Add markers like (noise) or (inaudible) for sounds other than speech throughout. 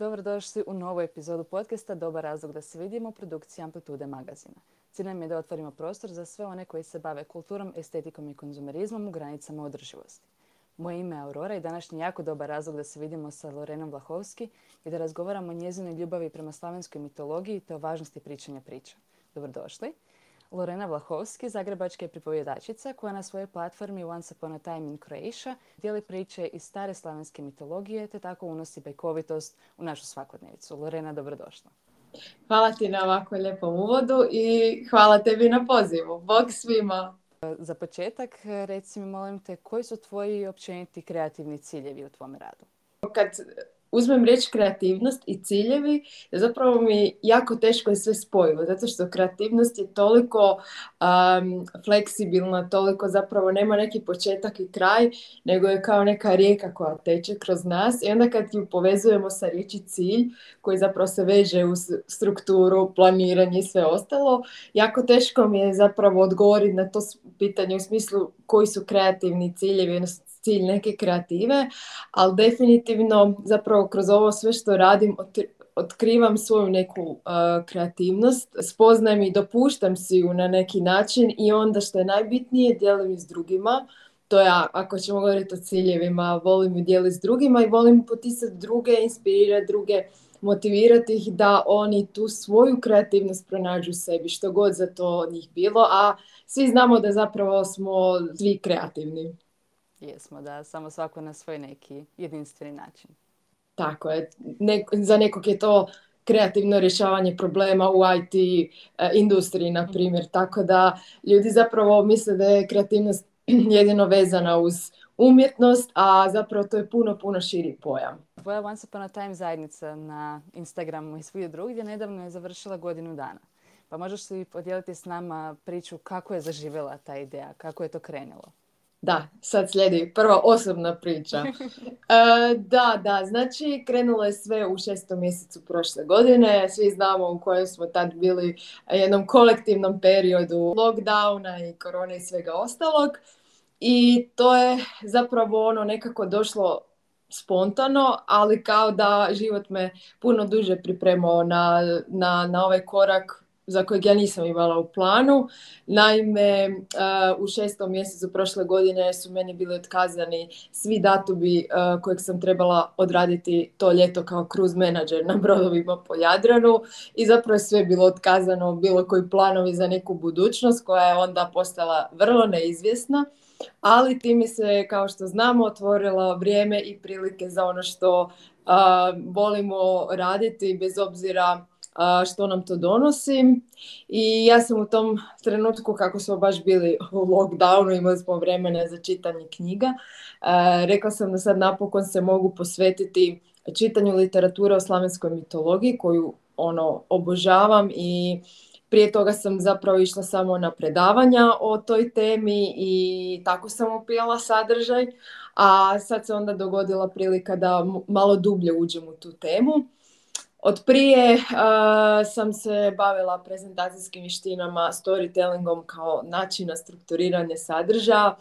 Dobrodošli u novu epizodu podcasta Dobar razlog da se vidimo produkcije Amplitude magazina. Cilj nam je da otvorimo prostor za sve one koji se bave kulturom, estetikom i konzumerizmom u granicama održivosti. Moje ime je Aurora i današnji jako dobar razlog da se vidimo sa Lorenom Vlahovski i da razgovaramo o njezinoj ljubavi prema slavenskoj mitologiji te o važnosti pričanja priča. Dobrodošli. Lorena Vlahovski, zagrebačka je pripovjedačica koja na svojoj platformi Once Upon a Time in Croatia dijeli priče iz stare slavenske mitologije te tako unosi bajkovitost u našu svakodnevicu. Lorena, dobrodošla. Hvala ti na ovako lijepom uvodu i hvala tebi na pozivu. Bog svima! Za početak, reci mi, molim te, koji su tvoji općeniti kreativni ciljevi u tvom radu? Kad uzmem riječ kreativnost i ciljevi, zapravo mi jako teško je sve spojivo, zato što kreativnost je toliko um, fleksibilna, toliko zapravo nema neki početak i kraj, nego je kao neka rijeka koja teče kroz nas i onda kad ju povezujemo sa riječi cilj, koji zapravo se veže u strukturu, planiranje i sve ostalo, jako teško mi je zapravo odgovoriti na to pitanje u smislu koji su kreativni ciljevi, cilj neke kreative, ali definitivno zapravo kroz ovo sve što radim otkrivam svoju neku uh, kreativnost, spoznajem i dopuštam si ju na neki način i onda što je najbitnije dijelim s drugima. To ja, ako ćemo govoriti o ciljevima, volim ju dijeliti s drugima i volim potisati druge, inspirirati druge, motivirati ih da oni tu svoju kreativnost pronađu sebi, što god za to njih bilo, a svi znamo da zapravo smo svi kreativni. Jesmo, da, samo svako na svoj neki jedinstveni način. Tako je. za nekog je to kreativno rješavanje problema u IT e, industriji, na primjer. Tako da ljudi zapravo misle da je kreativnost (clears throat) jedino vezana uz umjetnost, a zapravo to je puno, puno širi pojam. Tvoja Once Upon a Time zajednica na Instagramu i svih drugdje nedavno je završila godinu dana. Pa možeš li podijeliti s nama priču kako je zaživjela ta ideja, kako je to krenulo? Da, sad slijedi prva osobna priča. (laughs) E, da, da, znači krenulo je sve u šestom mjesecu prošle godine. Svi znamo u kojem smo tad bili jednom kolektivnom periodu lockdowna i korone i svega ostalog. I to je zapravo ono nekako došlo spontano, ali kao da život me puno duže pripremao na, na, na ovaj korak za kojeg ja nisam imala u planu. Naime, uh, u šestom mjesecu prošle godine su meni bili otkazani svi datumi uh, kojeg sam trebala odraditi to ljeto kao cruise menadžer na brodovima po Jadranu i zapravo je sve bilo otkazano, bilo koji planovi za neku budućnost koja je onda postala vrlo neizvjesna. Ali mi se, kao što znamo, otvorilo vrijeme i prilike za ono što uh, volimo raditi bez obzira što nam to donosi. I ja sam u tom trenutku, kako smo baš bili u lockdownu, imali smo vremena za čitanje knjiga, rekla sam da sad napokon se mogu posvetiti čitanju literature o slavenskoj mitologiji, koju ono obožavam i prije toga sam zapravo išla samo na predavanja o toj temi i tako sam upijala sadržaj, a sad se onda dogodila prilika da malo dublje uđem u tu temu. Od prije sam se bavila prezentacijskim vještinama, storytellingom kao načina strukturiranja sadržaja.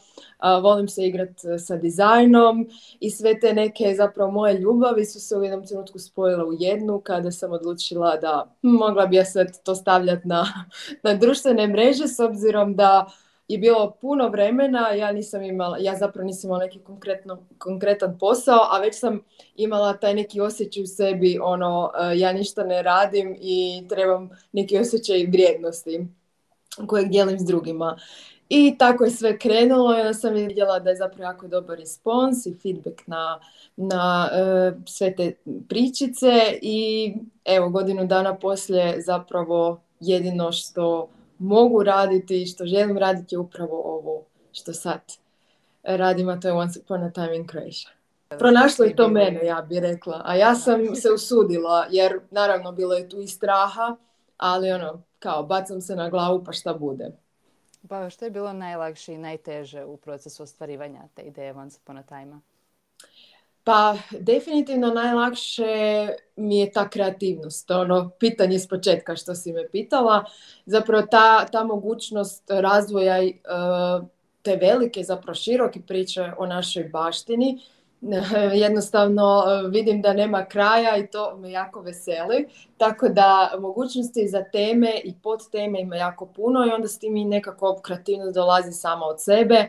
volim se igrati sa dizajnom i sve te neke zapravo moje ljubavi su se u jednom trenutku spojile u jednu kada sam odlučila da mogla bi ja sad to stavljati na, (laughs) na društvene mreže s obzirom da je bilo puno vremena, ja nisam imala, ja zapravo nisam imala neki konkretno, konkretan posao, a već sam imala taj neki osjećaj u sebi, ono, e, ja ništa ne radim i trebam neki osjećaj vrijednosti kojeg dijelim s drugima. I tako je sve krenulo i onda sam vidjela da je zapravo jako dobar respons i feedback na, na e, sve te pričice i evo godinu dana poslije zapravo jedino što mogu raditi i što želim raditi upravo ovo što sad radim, a to je Once Upon a Time in Croatia. Pronašlo je to mene, ja bih rekla. A ja sam se usudila, jer naravno bilo je tu i straha, ali ono, kao bacam se na glavu pa šta bude. Pa što je bilo najlakše i najteže u procesu ostvarivanja te ideje Once Upon a Time? Pa definitivno najlakše mi je ta kreativnost, ono pitanje s početka što si me pitala. Zapravo ta, ta mogućnost razvoja uh, te velike, zapravo široke priče o našoj baštini (laughs) jednostavno e, vidim da nema kraja i to me jako veseli. Tako da mogućnosti za teme i pod teme ima jako puno i onda s tim i nekako kreativnost dolazi sama od sebe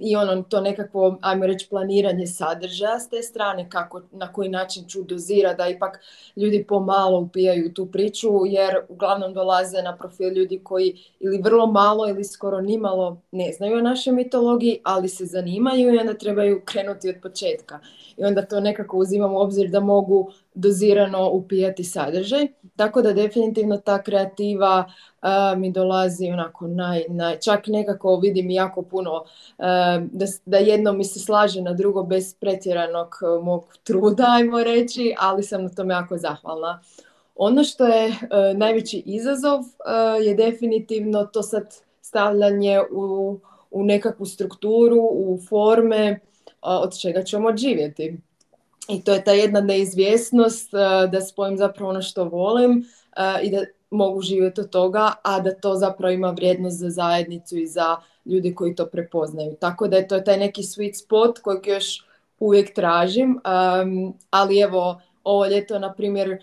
i ono to nekako, ajmo reći, planiranje sadržaja s te strane, kako, na koji način ću dozira da ipak ljudi pomalo upijaju tu priču jer uglavnom dolaze na profil ljudi koji ili vrlo malo ili skoro nimalo ne znaju o našoj mitologiji, ali se zanimaju i onda trebaju krenuti od početka. I onda to nekako uzimam u obzir da mogu dozirano upijati sadržaj. Tako da definitivno ta kreativa mi dolazi onako naj, naj, čak nekako vidim jako puno da, da jedno mi se slaže na drugo bez pretjeranog mog truda, ajmo reći, ali sam na tome jako zahvalna. Ono što je najveći izazov je definitivno to sad stavljanje u, u nekakvu strukturu, u forme od čega ćemo živjeti. I to je ta jedna neizvjesnost da spojim zapravo ono što volim i da mogu živjeti od toga, a da to zapravo ima vrijednost za zajednicu i za ljudi koji to prepoznaju. Tako da je to taj neki sweet spot kojeg još uvijek tražim, ali evo ovo ljeto na primjer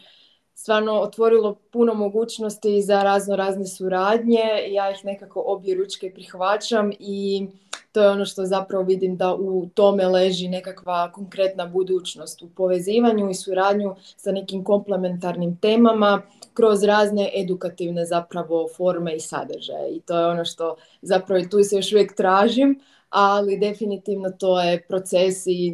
stvarno otvorilo puno mogućnosti za razno razne suradnje. Ja ih nekako obje ručke prihvaćam i to je ono što zapravo vidim da u tome leži nekakva konkretna budućnost u povezivanju i suradnju sa nekim komplementarnim temama kroz razne edukativne zapravo forme i sadržaje. I to je ono što zapravo tu se još uvijek tražim, ali definitivno to je proces i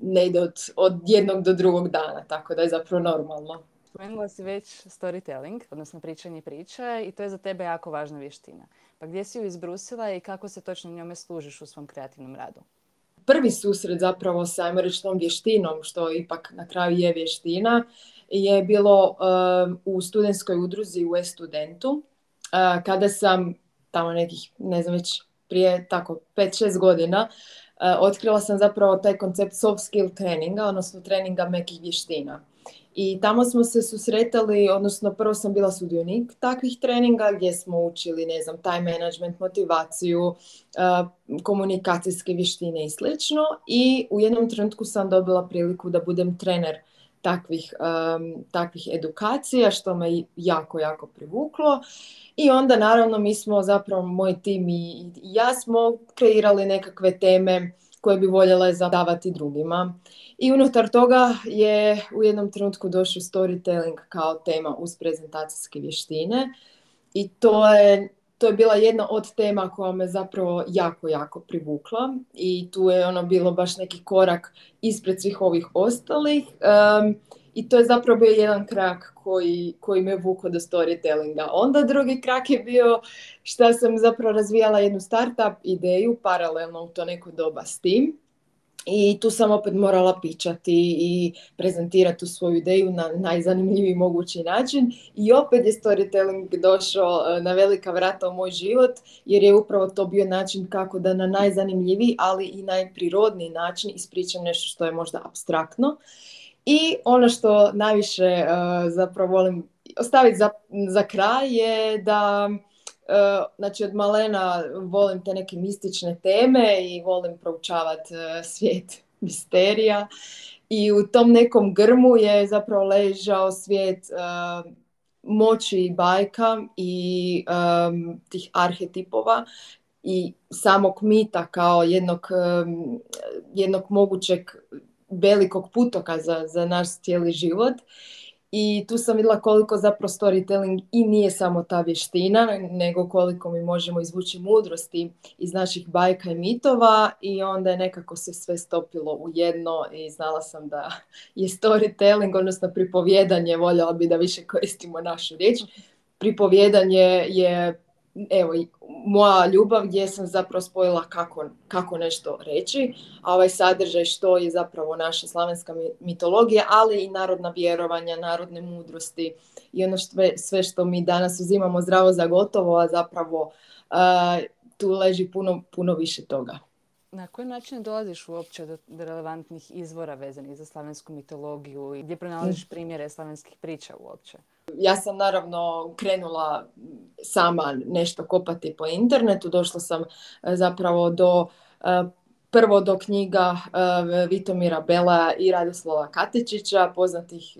ne ide od, od jednog do drugog dana, tako da je zapravo normalno. Spomenula si već storytelling, odnosno pričanje priče i to je za tebe jako važna vještina. Pa gdje si ju izbrusila i kako se točno njome služiš u svom kreativnom radu? Prvi susret zapravo sa, ajmo vještinom, što ipak na kraju je vještina, je bilo u studentskoj udruzi u e-studentu, uh, kada sam tamo nekih, ne znam već prije tako 5-6 godina, uh, otkrila sam zapravo taj koncept soft skill treninga, odnosno treninga mekih vještina. I tamo smo se susretali, odnosno prvo sam bila sudionik takvih treninga gdje smo učili, ne znam, time management, motivaciju, komunikacijske vještine i slično. I u jednom trenutku sam dobila priliku da budem trener takvih, takvih edukacija, što me jako, jako privuklo. I onda naravno mi smo zapravo, moj tim i ja smo kreirali nekakve teme koje bi voljela zadavati drugima. I unutar toga je u jednom trenutku došao storytelling kao tema uz prezentacijske vještine i to je, to je bila jedna od tema koja me zapravo jako, jako privukla i tu je ono bilo baš neki korak ispred svih ovih ostalih. I to je zapravo bio jedan krak koji, koji me vuko do storytellinga. Onda drugi krak je bio što sam zapravo razvijala jednu startup ideju paralelno u to neko doba s tim. I tu sam opet morala pičati i prezentirati tu svoju ideju na najzanimljiviji mogući način. I opet je storytelling došao e, na velika vrata u moj život, jer je upravo to bio način kako da na najzanimljiviji, ali i najprirodniji način ispričam nešto što je možda abstraktno. I ono što najviše uh, zapravo volim ostaviti za, za kraj je da uh, znači od malena volim te neke mistične teme i volim proučavati uh, svijet (laughs) misterija. I u tom nekom grmu je zapravo ležao svijet moći i bajka i um, tih arhetipova i samog mita kao jednog, um, jednog mogućeg velikog putoka za, za naš cijeli život. I tu sam vidjela koliko zapravo storytelling i nije samo ta vještina, nego koliko mi možemo izvući mudrosti iz naših bajka i mitova i onda je nekako se sve stopilo u jedno i znala sam da (laughs) je storytelling, odnosno pripovjedanje, voljela bi da više koristimo našu riječ. Pripovjedanje je evo, moja ljubav gdje sam zapravo spojila kako, kako nešto reći, a ovaj sadržaj što je zapravo naša slavenska mitologija, ali i narodna vjerovanja, narodne mudrosti i ono što, sve što mi danas uzimamo zdravo za gotovo, a zapravo uh, tu leži puno, puno više toga. Na koji način dolaziš uopće do, relevantnih izvora vezanih za slavensku mitologiju i gdje pronalaziš mm. primjere slavenskih priča uopće? Ja sam naravno krenula sama nešto kopati po internetu, došla sam e, zapravo do e, prvo do knjiga uh, Vitomira Bela i Radoslava Katečića, poznatih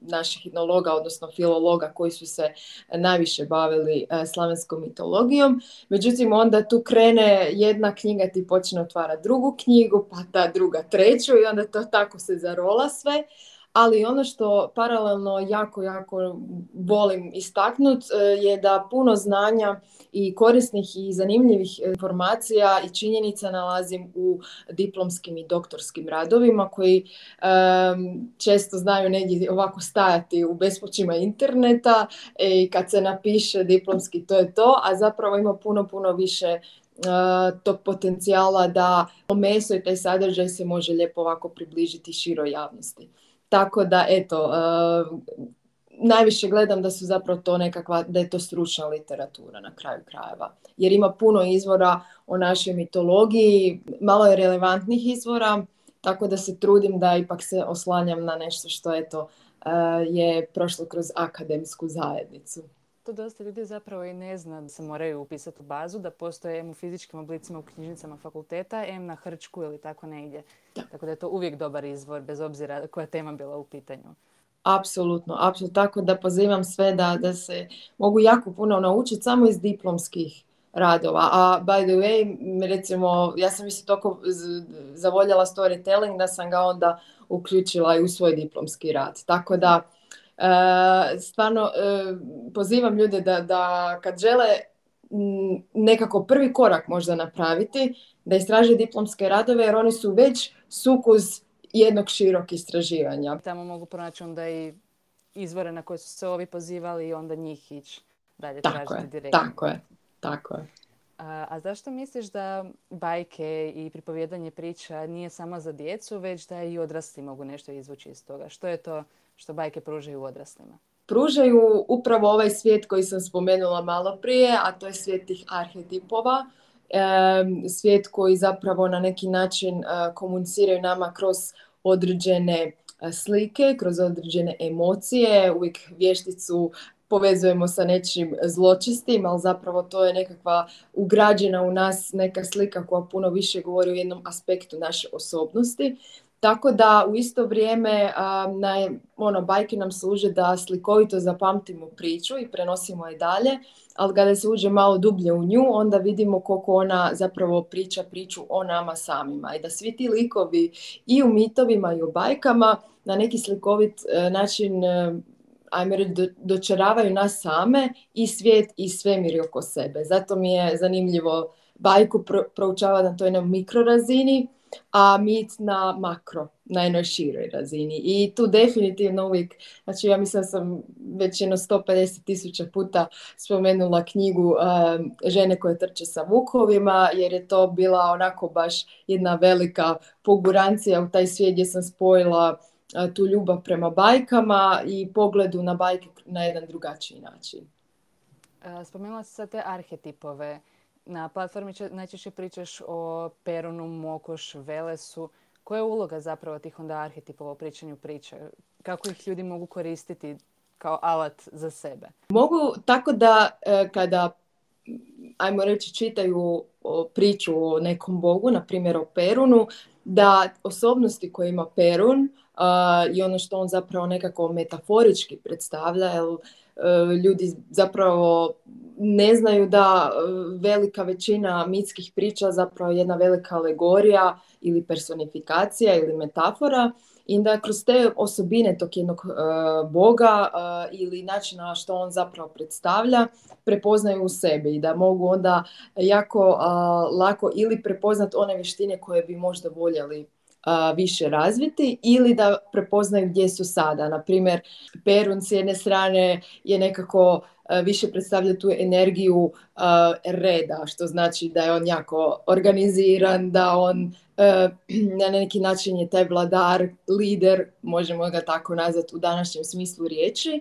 naših etnologa, odnosno filologa koji su se najviše bavili slavenskom mitologijom. Međutim, onda tu krene jedna knjiga, ti počne otvara drugu knjigu, pa ta druga treću i onda to tako se zarola sve ali ono što paralelno jako, jako volim istaknut e, je da puno znanja i korisnih i zanimljivih informacija i činjenica nalazim u diplomskim i doktorskim radovima koji um, često znaju negdje ovako stajati u bespočima interneta i kad se napiše diplomski to je to, a zapravo ima puno, puno više Uh, tog potencijala da meso i taj sadržaj se može lijepo ovako približiti široj javnosti. Tako da, eto, uh, najviše gledam da su zapravo to nekakva, da je to stručna literatura na kraju krajeva. Jer ima puno izvora o našoj mitologiji, malo je relevantnih izvora, tako da se trudim da ipak se oslanjam na nešto što eto, uh, je prošlo kroz akademsku zajednicu. To dosta ljudi zapravo i ne zna da se moraju upisati u bazu, da postoje M u fizičkim oblicima u knjižnicama fakulteta, M na hrčku ili tako negdje. Da. Tako da je to uvijek dobar izvor, bez obzira koja tema bila u pitanju. Apsolutno, apsolutno. Tako da pozivam sve da, da se mogu jako puno naučiti samo iz diplomskih radova. A by the way, recimo, ja sam isto toliko zavoljela storytelling da sam ga onda uključila i u svoj diplomski rad. Tako da stvarno eh, pozivam ljude da, da kad žele nekako prvi korak možda napraviti, da istraže diplomske radove jer oni su već sukus jednog širok istraživanja. Tamo mogu pronaći onda i izvore na koje su se ovi pozivali i onda njih ići dalje tako tražiti je, direktno. Tako je, tako je. A, a zašto misliš da bajke i pripovjedanje priča nije samo za djecu, već da i odrasli mogu nešto izvući iz toga? Što je to što bajke pružaju odraslima? Pružaju upravo ovaj svijet koji sam spomenula malo prije, a to je svijet tih arhetipova. E, svijet koji zapravo na neki način e, komuniciraju nama kroz određene slike, kroz određene emocije, uvijek vješticu povezujemo sa nečim zločistim, ali zapravo to je nekakva ugrađena u nas neka slika koja puno više govori o jednom aspektu naše osobnosti. Tako da u isto vrijeme na, ono, bajke nam služe da slikovito zapamtimo priču i prenosimo je dalje, ali kada se uđe malo dublje u nju, onda vidimo koliko ona zapravo priča priču o nama samima i da svi ti likovi i u mitovima i u bajkama na neki slikovit e, način e, ajmo reći, dočaravaju nas same i svijet i svemir oko sebe. Zato mi je zanimljivo bajku proučavati na toj mikrorazini, a mit na makro, na jednoj široj razini. I tu definitivno uvijek, znači ja mislim sam već jedno 150 tisuća puta spomenula knjigu um, Žene koje trče sa vukovima, jer je to bila onako baš jedna velika pogurancija u taj svijet gdje sam spojila uh, tu ljubav prema bajkama i pogledu na bajke na jedan drugačiji način. Spomenula si sad te arhetipove na platformi najčešće pričaš o Peronu, Mokoš, Velesu. Koja je uloga zapravo tih onda arhetipova u pričanju priče? Kako ih ljudi mogu koristiti kao alat za sebe? Mogu tako da e, kada ajmo reći čitaju priču o nekom bogu, na primjer o Perunu, da osobnosti koje ima Perun i ono što on zapravo nekako metaforički predstavlja, jer e, ljudi zapravo ne znaju da e, velika većina mitskih priča zapravo je jedna velika alegorija ili personifikacija ili metafora i da kroz te osobine tog jednog e, boga ili načina što on zapravo predstavlja prepoznaju u sebi i da mogu onda jako lako ili prepoznati one vještine koje bi možda voljeli više razviti ili da prepoznaju gdje su sada. Na primjer, Perun s jedne strane je nekako više predstavlja tu energiju reda, što znači da je on jako organiziran, da on na neki način je taj vladar, lider, možemo ga tako nazvati u današnjem smislu riječi,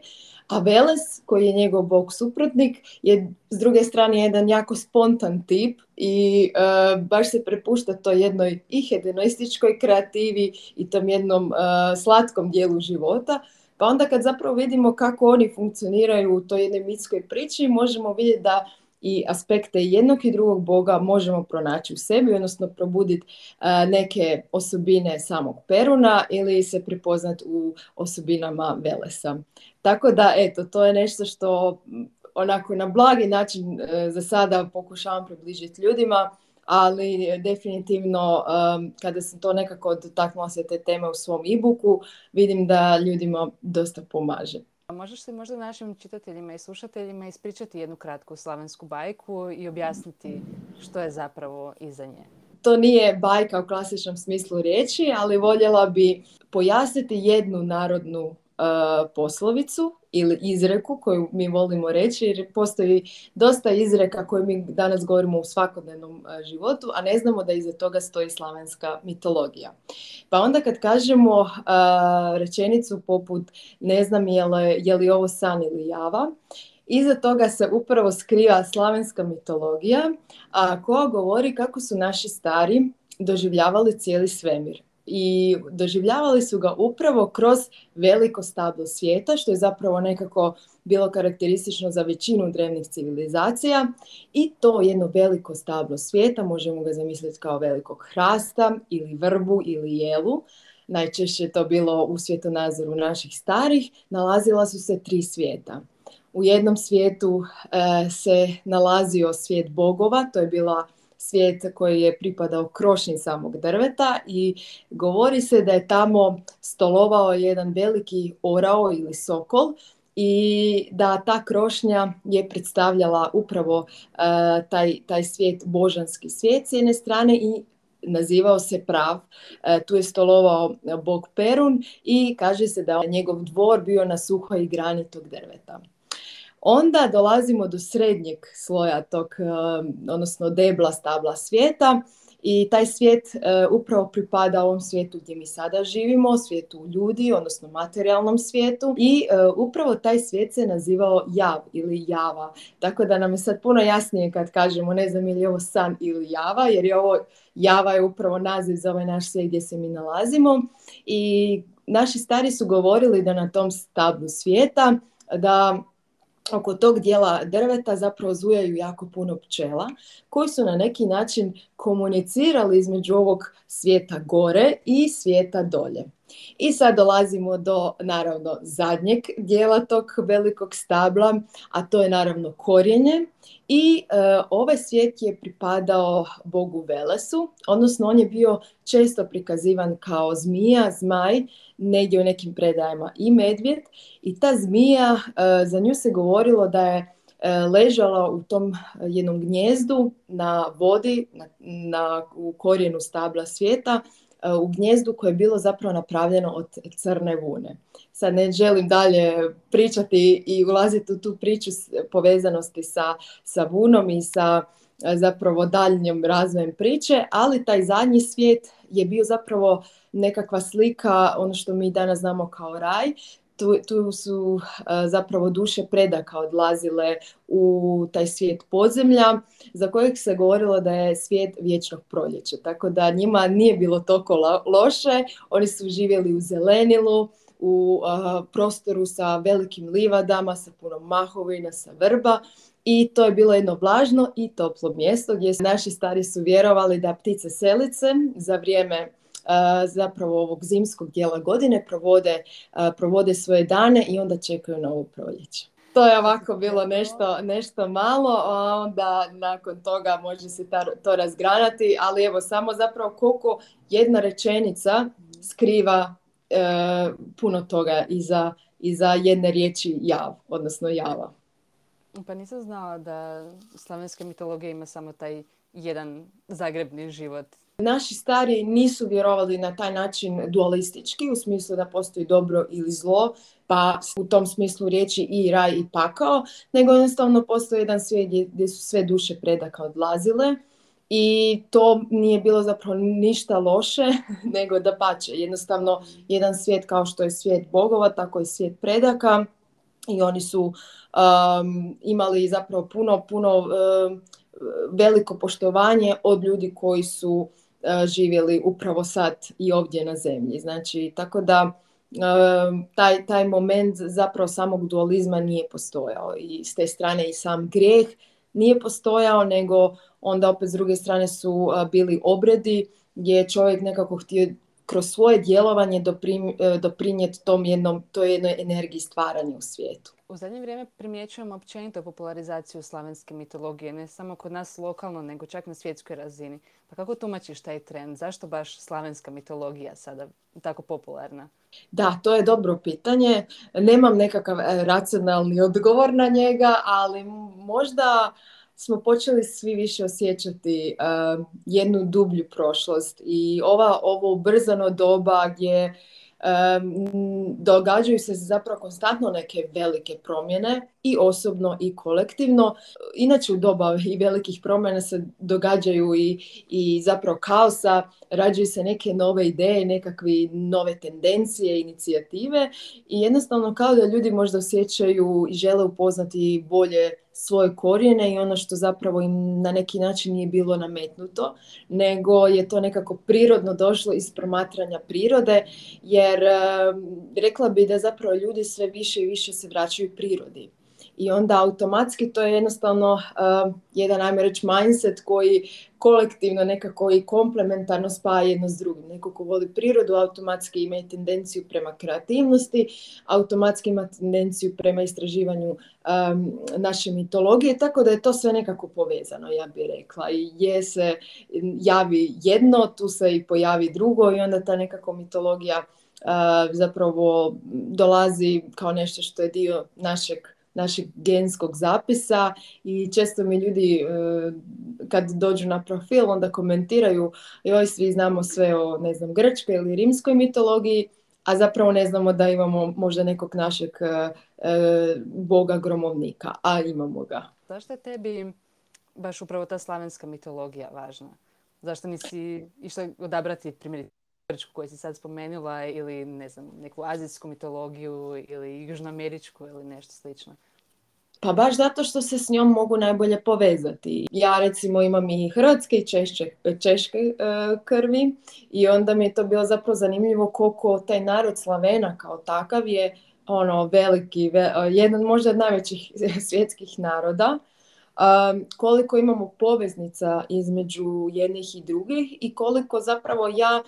a Veles, koji je njegov bog suprotnik, je s druge strane jedan jako spontan tip i uh, baš se prepušta to jednoj i hedonističkoj kreativi i tom jednom uh, slatkom dijelu života. Pa onda kad zapravo vidimo kako oni funkcioniraju u toj jednoj mitskoj priči, možemo vidjeti da i aspekte jednog i drugog Boga možemo pronaći u sebi, odnosno probuditi neke osobine samog Peruna ili se prepoznati u osobinama Velesa. Tako da, eto, to je nešto što onako na blagi način e, za sada pokušavam približiti ljudima, ali definitivno kada sam to nekako dotaknula se te teme u svom e-booku, vidim da ljudima dosta pomaže. Možeš li možda našim čitateljima i slušateljima ispričati jednu kratku slavensku bajku i objasniti što je zapravo iza nje? To nije bajka u klasičnom smislu riječi, ali voljela bi pojasniti jednu narodnu poslovicu ili izreku koju mi volimo reći jer postoji dosta izreka koje mi danas govorimo u svakodnevnom životu, a ne znamo da iza toga stoji slavenska mitologija. Pa onda kad kažemo rečenicu poput ne znam je li, je li ovo san ili java, Iza toga se upravo skriva slavenska mitologija, a koja govori kako su naši stari doživljavali cijeli svemir i doživljavali su ga upravo kroz veliko stablo svijeta, što je zapravo nekako bilo karakteristično za većinu drevnih civilizacija. I to jedno veliko stablo svijeta, možemo ga zamisliti kao velikog hrasta ili vrbu ili jelu, najčešće to bilo u svjetonazoru naših starih, nalazila su se tri svijeta. U jednom svijetu e, se nalazio svijet bogova, to je bila svijet koji je pripadao krošnji samog drveta i govori se da je tamo stolovao jedan veliki orao ili sokol i da ta krošnja je predstavljala upravo e, taj, taj svijet, božanski svijet s jedne strane i nazivao se Prav. E, tu je stolovao bog Perun i kaže se da je njegov dvor bio na suhoj grani tog drveta. Onda dolazimo do srednjeg sloja tog, eh, odnosno debla stabla svijeta i taj svijet eh, upravo pripada ovom svijetu gdje mi sada živimo, svijetu ljudi, odnosno materijalnom svijetu i eh, upravo taj svijet se nazivao jav ili java. Tako da nam je sad puno jasnije kad kažemo ne znam ili je ovo san ili java, jer je ovo java je upravo naziv za ovaj naš svijet gdje se mi nalazimo i naši stari su govorili da na tom stablu svijeta da oko tog dijela drveta zapravo zujaju jako puno pčela koji su na neki način komunicirali između ovog svijeta gore i svijeta dolje. I sad dolazimo do naravno zadnjeg dijela tog velikog stabla, a to je naravno korijenje. I e, ovaj svijet je pripadao Bogu Velesu, odnosno on je bio često prikazivan kao zmija, zmaj, negdje u nekim predajama i medvjed. I ta zmija, e, za nju se govorilo da je e, ležala u tom jednom gnjezdu na vodi, na, na, u korijenu stabla svijeta u gnjezdu koje je bilo zapravo napravljeno od crne vune. Sad ne želim dalje pričati i ulaziti u tu priču povezanosti sa, sa vunom i sa e, zapravo daljnjim razvojem priče, ali taj zadnji svijet je bio zapravo nekakva slika, ono što mi danas znamo kao raj, tu, tu su zapravo duše predaka odlazile u taj svijet podzemlja za kojeg se govorilo da je svijet vječnog proljeća. Tako da njima nije bilo toliko loše, oni su živjeli u zelenilu, u prostoru sa velikim livadama, sa puno mahovina, sa vrba i to je bilo jedno vlažno i toplo mjesto gdje naši stari su vjerovali da ptice selice za vrijeme zapravo ovog zimskog dijela godine provode, provode svoje dane i onda čekaju na ovo proljeće. To je ovako bilo nešto, nešto malo, a onda nakon toga može se to razgranati, ali evo samo zapravo koliko jedna rečenica skriva e, puno toga iza, iza jedne riječi jav, odnosno java. Pa nisam znala da slavenska mitologija ima samo taj jedan zagrebni život Naši stari nisu vjerovali na taj način dualistički, u smislu da postoji dobro ili zlo, pa u tom smislu riječi i raj i pakao, nego jednostavno postoji jedan svijet gdje, su sve duše predaka odlazile i to nije bilo zapravo ništa loše, (laughs) nego da pače. Jednostavno, jedan svijet kao što je svijet bogova, tako i svijet predaka i oni su um, imali zapravo puno, puno um, veliko poštovanje od ljudi koji su živjeli upravo sad i ovdje na zemlji. Znači, tako da taj, taj moment zapravo samog dualizma nije postojao i s te strane i sam grijeh nije postojao, nego onda opet s druge strane su bili obredi gdje je čovjek nekako htio kroz svoje djelovanje e, doprinijeti tom jednom, toj jednoj energiji stvaranja u svijetu. U zadnje vrijeme primjećujemo općenito popularizaciju slavenske mitologije, ne samo kod nas lokalno, nego čak na svjetskoj razini. Pa kako tumačiš taj trend? Zašto baš slavenska mitologija sada tako popularna? Da, to je dobro pitanje. Nemam nekakav e, racionalni odgovor na njega, ali možda smo počeli svi više osjećati uh, jednu dublju prošlost i ova, ovo ubrzano doba gdje događaju se zapravo konstantno neke velike promjene i osobno i kolektivno. Inače u doba i velikih promjena se događaju i, i zapravo kaosa, rađaju se neke nove ideje, nekakve nove tendencije, inicijative i jednostavno kao da ljudi možda osjećaju i žele upoznati bolje svoje korijene i ono što zapravo im na neki način nije bilo nametnuto, nego je to nekako prirodno došlo iz promatranja prirode, jer rekla bi da zapravo ljudi sve više i više se vraćaju prirodi i onda automatski to je jednostavno uh, jedan, ajmo reći, mindset koji kolektivno nekako i komplementarno spaja jedno s drugim. Neko ko voli prirodu automatski ima tendenciju prema kreativnosti, automatski ima tendenciju prema istraživanju um, naše mitologije, tako da je to sve nekako povezano, ja bih rekla. I je se javi jedno, tu se i pojavi drugo i onda ta nekako mitologija uh, zapravo dolazi kao nešto što je dio našeg našeg genskog zapisa i često mi ljudi e, kad dođu na profil onda komentiraju joj svi znamo sve o ne znam grčkoj ili rimskoj mitologiji a zapravo ne znamo da imamo možda nekog našeg e, e, boga gromovnika, a imamo ga. Zašto je tebi baš upravo ta slavenska mitologija važna? Zašto nisi išla odabrati primjer grčku koju si sad spomenula ili ne znam, neku azijsku mitologiju ili južnoameričku ili nešto slično? Pa baš zato što se s njom mogu najbolje povezati. Ja recimo imam i hrvatske i češće, češke e, krvi i onda mi je to bilo zapravo zanimljivo koliko taj narod Slavena kao takav je ono veliki, ve, jedan možda od najvećih (laughs) svjetskih naroda. koliko imamo poveznica između jednih i drugih i koliko zapravo ja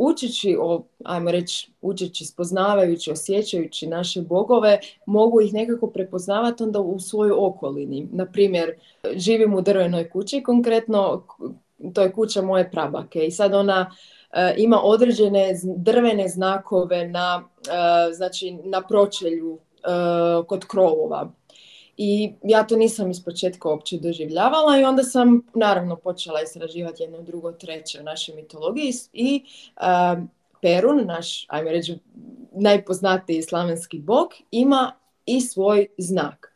učeći, o, ajmo reći, učeći, spoznavajući, osjećajući naše bogove, mogu ih nekako prepoznavati onda u svojoj okolini. Na primjer, živim u drvenoj kući, konkretno to je kuća moje prabake i sad ona e, ima određene drvene znakove na, e, znači, na pročelju e, kod krovova. I ja to nisam iz početka uopće doživljavala i onda sam naravno počela istraživati jedno, drugo, treće u našoj mitologiji i uh, Perun, naš, ajme reći, najpoznatiji slavenski bog, ima i svoj znak.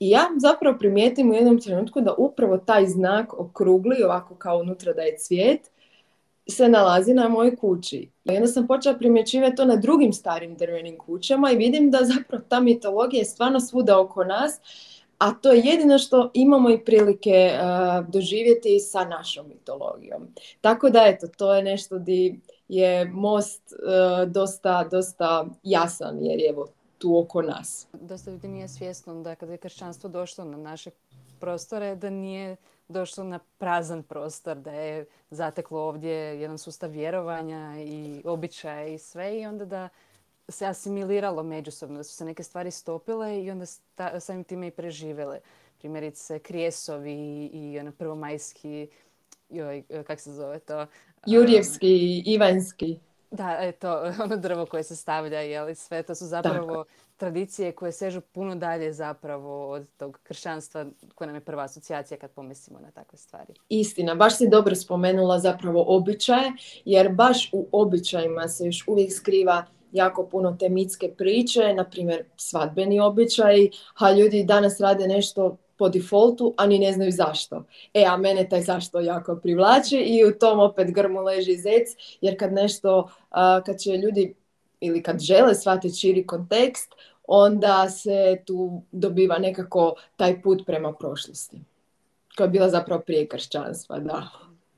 I ja zapravo primijetim u jednom trenutku da upravo taj znak okrugli, ovako kao unutra da je cvijet, se nalazi na mojoj kući. I onda sam počela primjećivati to na drugim starim drvenim kućama i vidim da zapravo ta mitologija je stvarno svuda oko nas, a to je jedino što imamo i prilike uh, doživjeti sa našom mitologijom. Tako da eto, to je nešto di je most uh, dosta, dosta jasan jer je evo tu oko nas. Dosta ljudi nije svjesno da kada je kršćanstvo došlo na naše prostore, da nije došlo na prazan prostor, da je zateklo ovdje jedan sustav vjerovanja i običaja i sve i onda da se asimiliralo međusobno, da su se neke stvari stopile i onda samim time i preživele. Primjerice krijesovi i ono prvomajski, joj, kak se zove to? Jurjevski, Ivanski. Da, eto, (laughs) ono drvo koje se stavlja, jeli, sve to su zapravo tradicije koje sežu puno dalje zapravo od tog kršćanstva koja nam je prva asocijacija kad pomislimo na takve stvari. Istina, baš si dobro spomenula zapravo običaje, jer baš u običajima se još uvijek skriva jako puno te mitske priče, na primjer svadbeni običaji, a ljudi danas rade nešto po defaultu, a ni ne znaju zašto. E, a mene taj zašto jako privlači i u tom opet grmu leži zec, jer kad nešto, kad će ljudi ili kad žele shvatiti širi kontekst, onda se tu dobiva nekako taj put prema prošlosti. Koja je bila zapravo prije kršćanstva, da.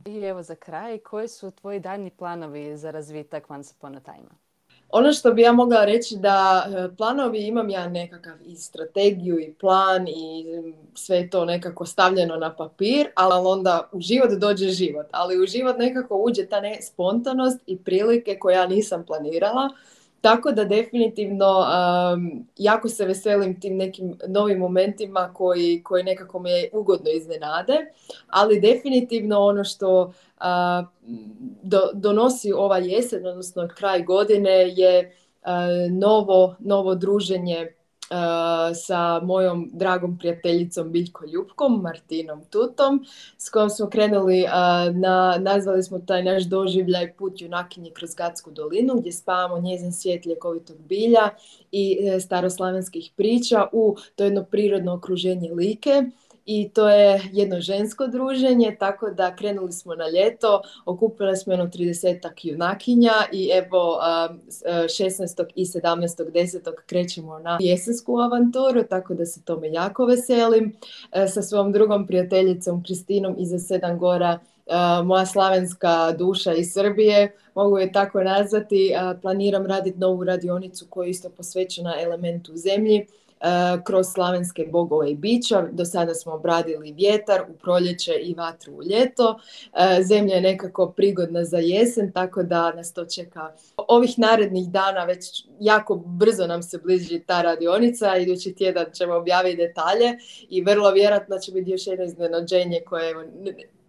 I evo za kraj, koji su tvoji daljni planovi za razvitak Once Upon a Time? Ono što bi ja mogla reći da e, planovi imam ja nekakav i strategiju i plan i sve to nekako stavljeno na papir, ali onda u život dođe život. Ali u život nekako uđe ta ne spontanost i prilike koje ja nisam planirala. Tako da definitivno jako se veselim tim nekim novim momentima koji, koji nekako me ugodno iznenade, ali definitivno ono što do, donosi ova jesen, odnosno kraj godine je novo, novo druženje sa mojom dragom prijateljicom Biljko Ljubkom, Martinom Tutom, s kojom smo krenuli, na, nazvali smo taj naš doživljaj put junakinje kroz Gatsku dolinu, gdje spavamo njezin svijet ljekovitog bilja i e, staroslavenskih priča u to jedno prirodno okruženje Like i to je jedno žensko druženje, tako da krenuli smo na ljeto, okupili smo jedno 30 junakinja i evo 16. i 17. 10. krećemo na jesensku avanturu, tako da se tome jako veselim. E, sa svojom drugom prijateljicom Kristinom iza Sedam gora moja slavenska duša iz Srbije, mogu je tako nazvati, planiram raditi novu radionicu koja je isto posvećena elementu zemlji E, kroz slavenske bogove i bića. Do sada smo obradili vjetar u proljeće i vatru u ljeto. E, zemlja je nekako prigodna za jesen, tako da nas to čeka ovih narednih dana. Već jako brzo nam se bliži ta radionica. Idući tjedan ćemo objaviti detalje i vrlo vjerojatno će biti još jedno iznenađenje koje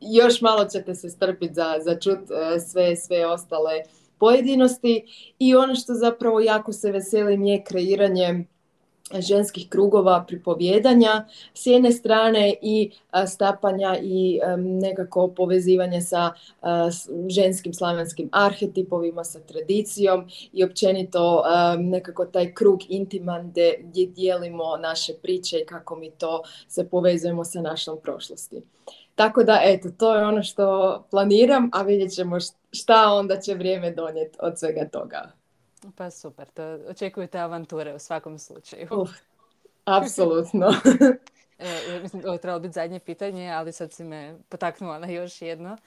još malo ćete se strpiti za, za čut e, sve, sve ostale pojedinosti. I ono što zapravo jako se veselim je kreiranje ženskih krugova pripovjedanja s jedne strane i stapanja i nekako povezivanje sa ženskim slavenskim arhetipovima, sa tradicijom i općenito nekako taj krug intiman gdje dijelimo naše priče i kako mi to se povezujemo sa našom prošlosti. Tako da, eto, to je ono što planiram, a vidjet ćemo šta onda će vrijeme donijeti od svega toga. Pa super, to očekujete avanture u svakom slučaju. Uh, (laughs) apsolutno. e, mislim, ovo je trebalo biti zadnje pitanje, ali sad si me potaknula na još jedno.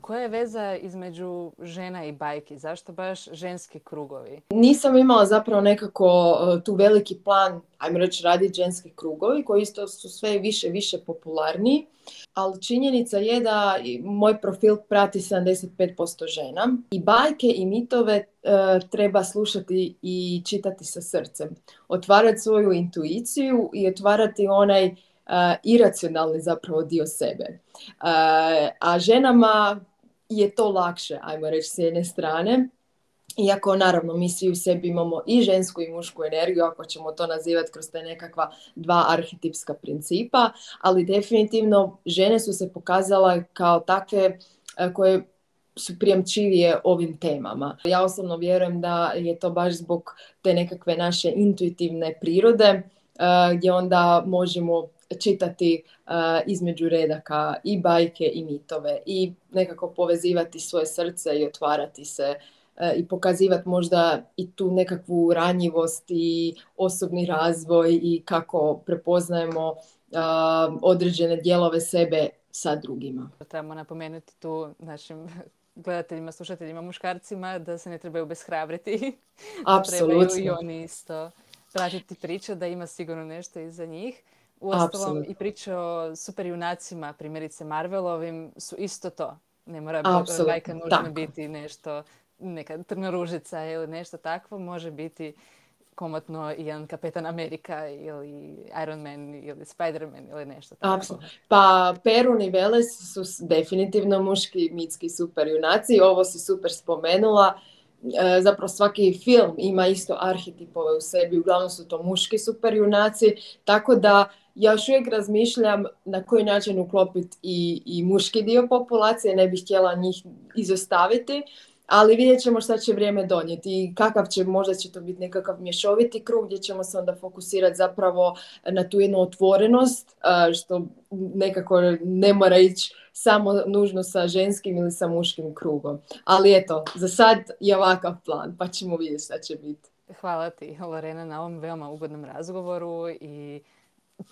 Koja je veza između žena i bajki? Zašto baš ženski krugovi? Nisam imala zapravo nekako e, tu veliki plan, ajmo reći, raditi ženski krugovi, koji isto su sve više više popularniji. Ali činjenica je da moj profil prati 75% žena i bajke i mitove e, treba slušati i čitati sa srcem. Otvarati svoju intuiciju i otvarati onaj iracionalni zapravo dio sebe. A ženama je to lakše, ajmo reći, s jedne strane. Iako naravno mi svi u sebi imamo i žensku i mušku energiju, ako ćemo to nazivati kroz te nekakva dva arhetipska principa, ali definitivno žene su se pokazala kao takve koje su prijemčivije ovim temama. Ja osobno vjerujem da je to baš zbog te nekakve naše intuitivne prirode, gdje onda možemo čitati uh, između redaka i bajke i mitove i nekako povezivati svoje srce i otvarati se uh, i pokazivati možda i tu nekakvu ranjivost i osobni razvoj i kako prepoznajemo uh, određene dijelove sebe sa drugima. Trebamo napomenuti tu našim (laughs) gledateljima, slušateljima, muškarcima da se ne trebaju beshrabriti. Apsolutno. (laughs) trebaju i oni isto pratiti priče, da ima sigurno nešto iza njih. Uostalom i priče o superjunacima, primjerice Marvelovim, su isto to. Ne mora bajka nužno biti nešto, neka trnoružica ili nešto takvo. Može biti komotno i jedan Kapetan Amerika ili Iron Man ili Spider-Man ili nešto tako. Pa Perun i Veles su definitivno muški mitski superjunaci. Ovo si super spomenula. E, zapravo svaki film ima isto arhetipove u sebi. Uglavnom su to muški superjunaci. Tako da ja još uvijek razmišljam na koji način uklopiti i, i muški dio populacije, ne bih htjela njih izostaviti, ali vidjet ćemo šta će vrijeme donijeti i kakav će, možda će to biti nekakav mješoviti krug gdje ćemo se onda fokusirati zapravo na tu jednu otvorenost, što nekako ne mora ići samo nužno sa ženskim ili sa muškim krugom. Ali eto, za sad je ovakav plan, pa ćemo vidjeti šta će biti. Hvala ti, Lorena, na ovom veoma ugodnom razgovoru i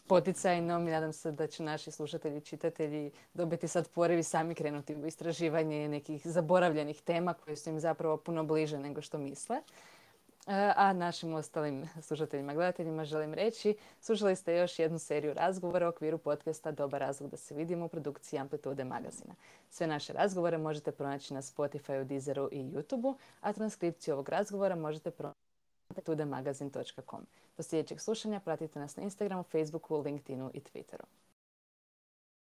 poticajnom i nadam se da će naši slušatelji i čitatelji dobiti sad porevi sami krenuti u istraživanje nekih zaboravljenih tema koje su im zapravo puno bliže nego što misle. A našim ostalim slušateljima, gledateljima želim reći, slušali ste još jednu seriju razgovora u okviru podcasta Dobar razlog da se vidimo u produkciji Amplitude magazina. Sve naše razgovore možete pronaći na Spotify, Deezeru i YouTubeu, a transkripciju ovog razgovora možete pronaći na amplitudemagazin.com. Do sljedećeg slušanja pratite nas na Instagramu, Facebooku, LinkedInu i Twitteru.